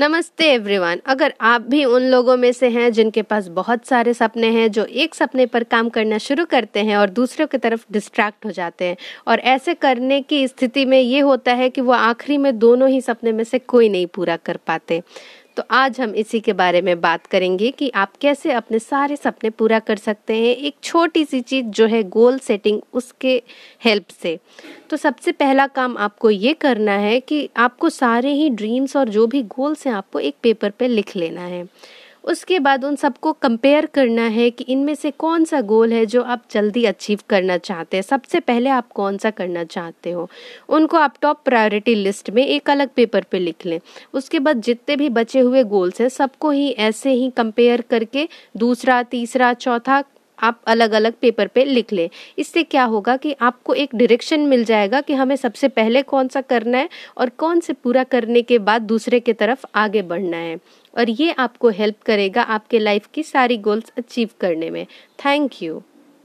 नमस्ते एवरीवन। अगर आप भी उन लोगों में से हैं जिनके पास बहुत सारे सपने हैं, जो एक सपने पर काम करना शुरू करते हैं और दूसरों की तरफ़ डिस्ट्रैक्ट हो जाते हैं, और ऐसे करने की स्थिति में ये होता है कि वो आखिरी में दोनों ही सपने में से कोई नहीं पूरा कर पाते। तो आज हम इसी के बारे में बात करेंगे कि आप कैसे अपने सारे सपने पूरा कर सकते हैं। एक छोटी सी चीज़ जो है गोल सेटिंग उसके हेल्प से। तो सबसे पहला काम आपको ये करना है कि आपको सारे ही ड्रीम्स और जो भी गोल्स हैं आपको एक पेपर पे लिख लेना है। उसके बाद उन सबको कंपेयर करना है कि इनमें से कौन सा गोल है जो आप जल्दी अचीव करना चाहते हैं। सबसे पहले आप कौन सा करना चाहते हो? उनको आप टॉप प्रायोरिटी लिस्ट में एक अलग पेपर पे लिख लें। उसके बाद जितने भी बचे हुए गोल्स हैं, सबको ही ऐसे ही कंपेयर करके दूसरा, तीसरा, चौथा आप अलग अलग पेपर पे लिख लें। इससे क्या होगा कि आपको एक डायरेक्शन मिल जाएगा कि हमें सबसे पहले कौन सा करना है और कौन से पूरा करने के बाद दूसरे के तरफ़ आगे बढ़ना है। और ये आपको हेल्प करेगा आपके लाइफ की सारी गोल्स अचीव करने में। Thank you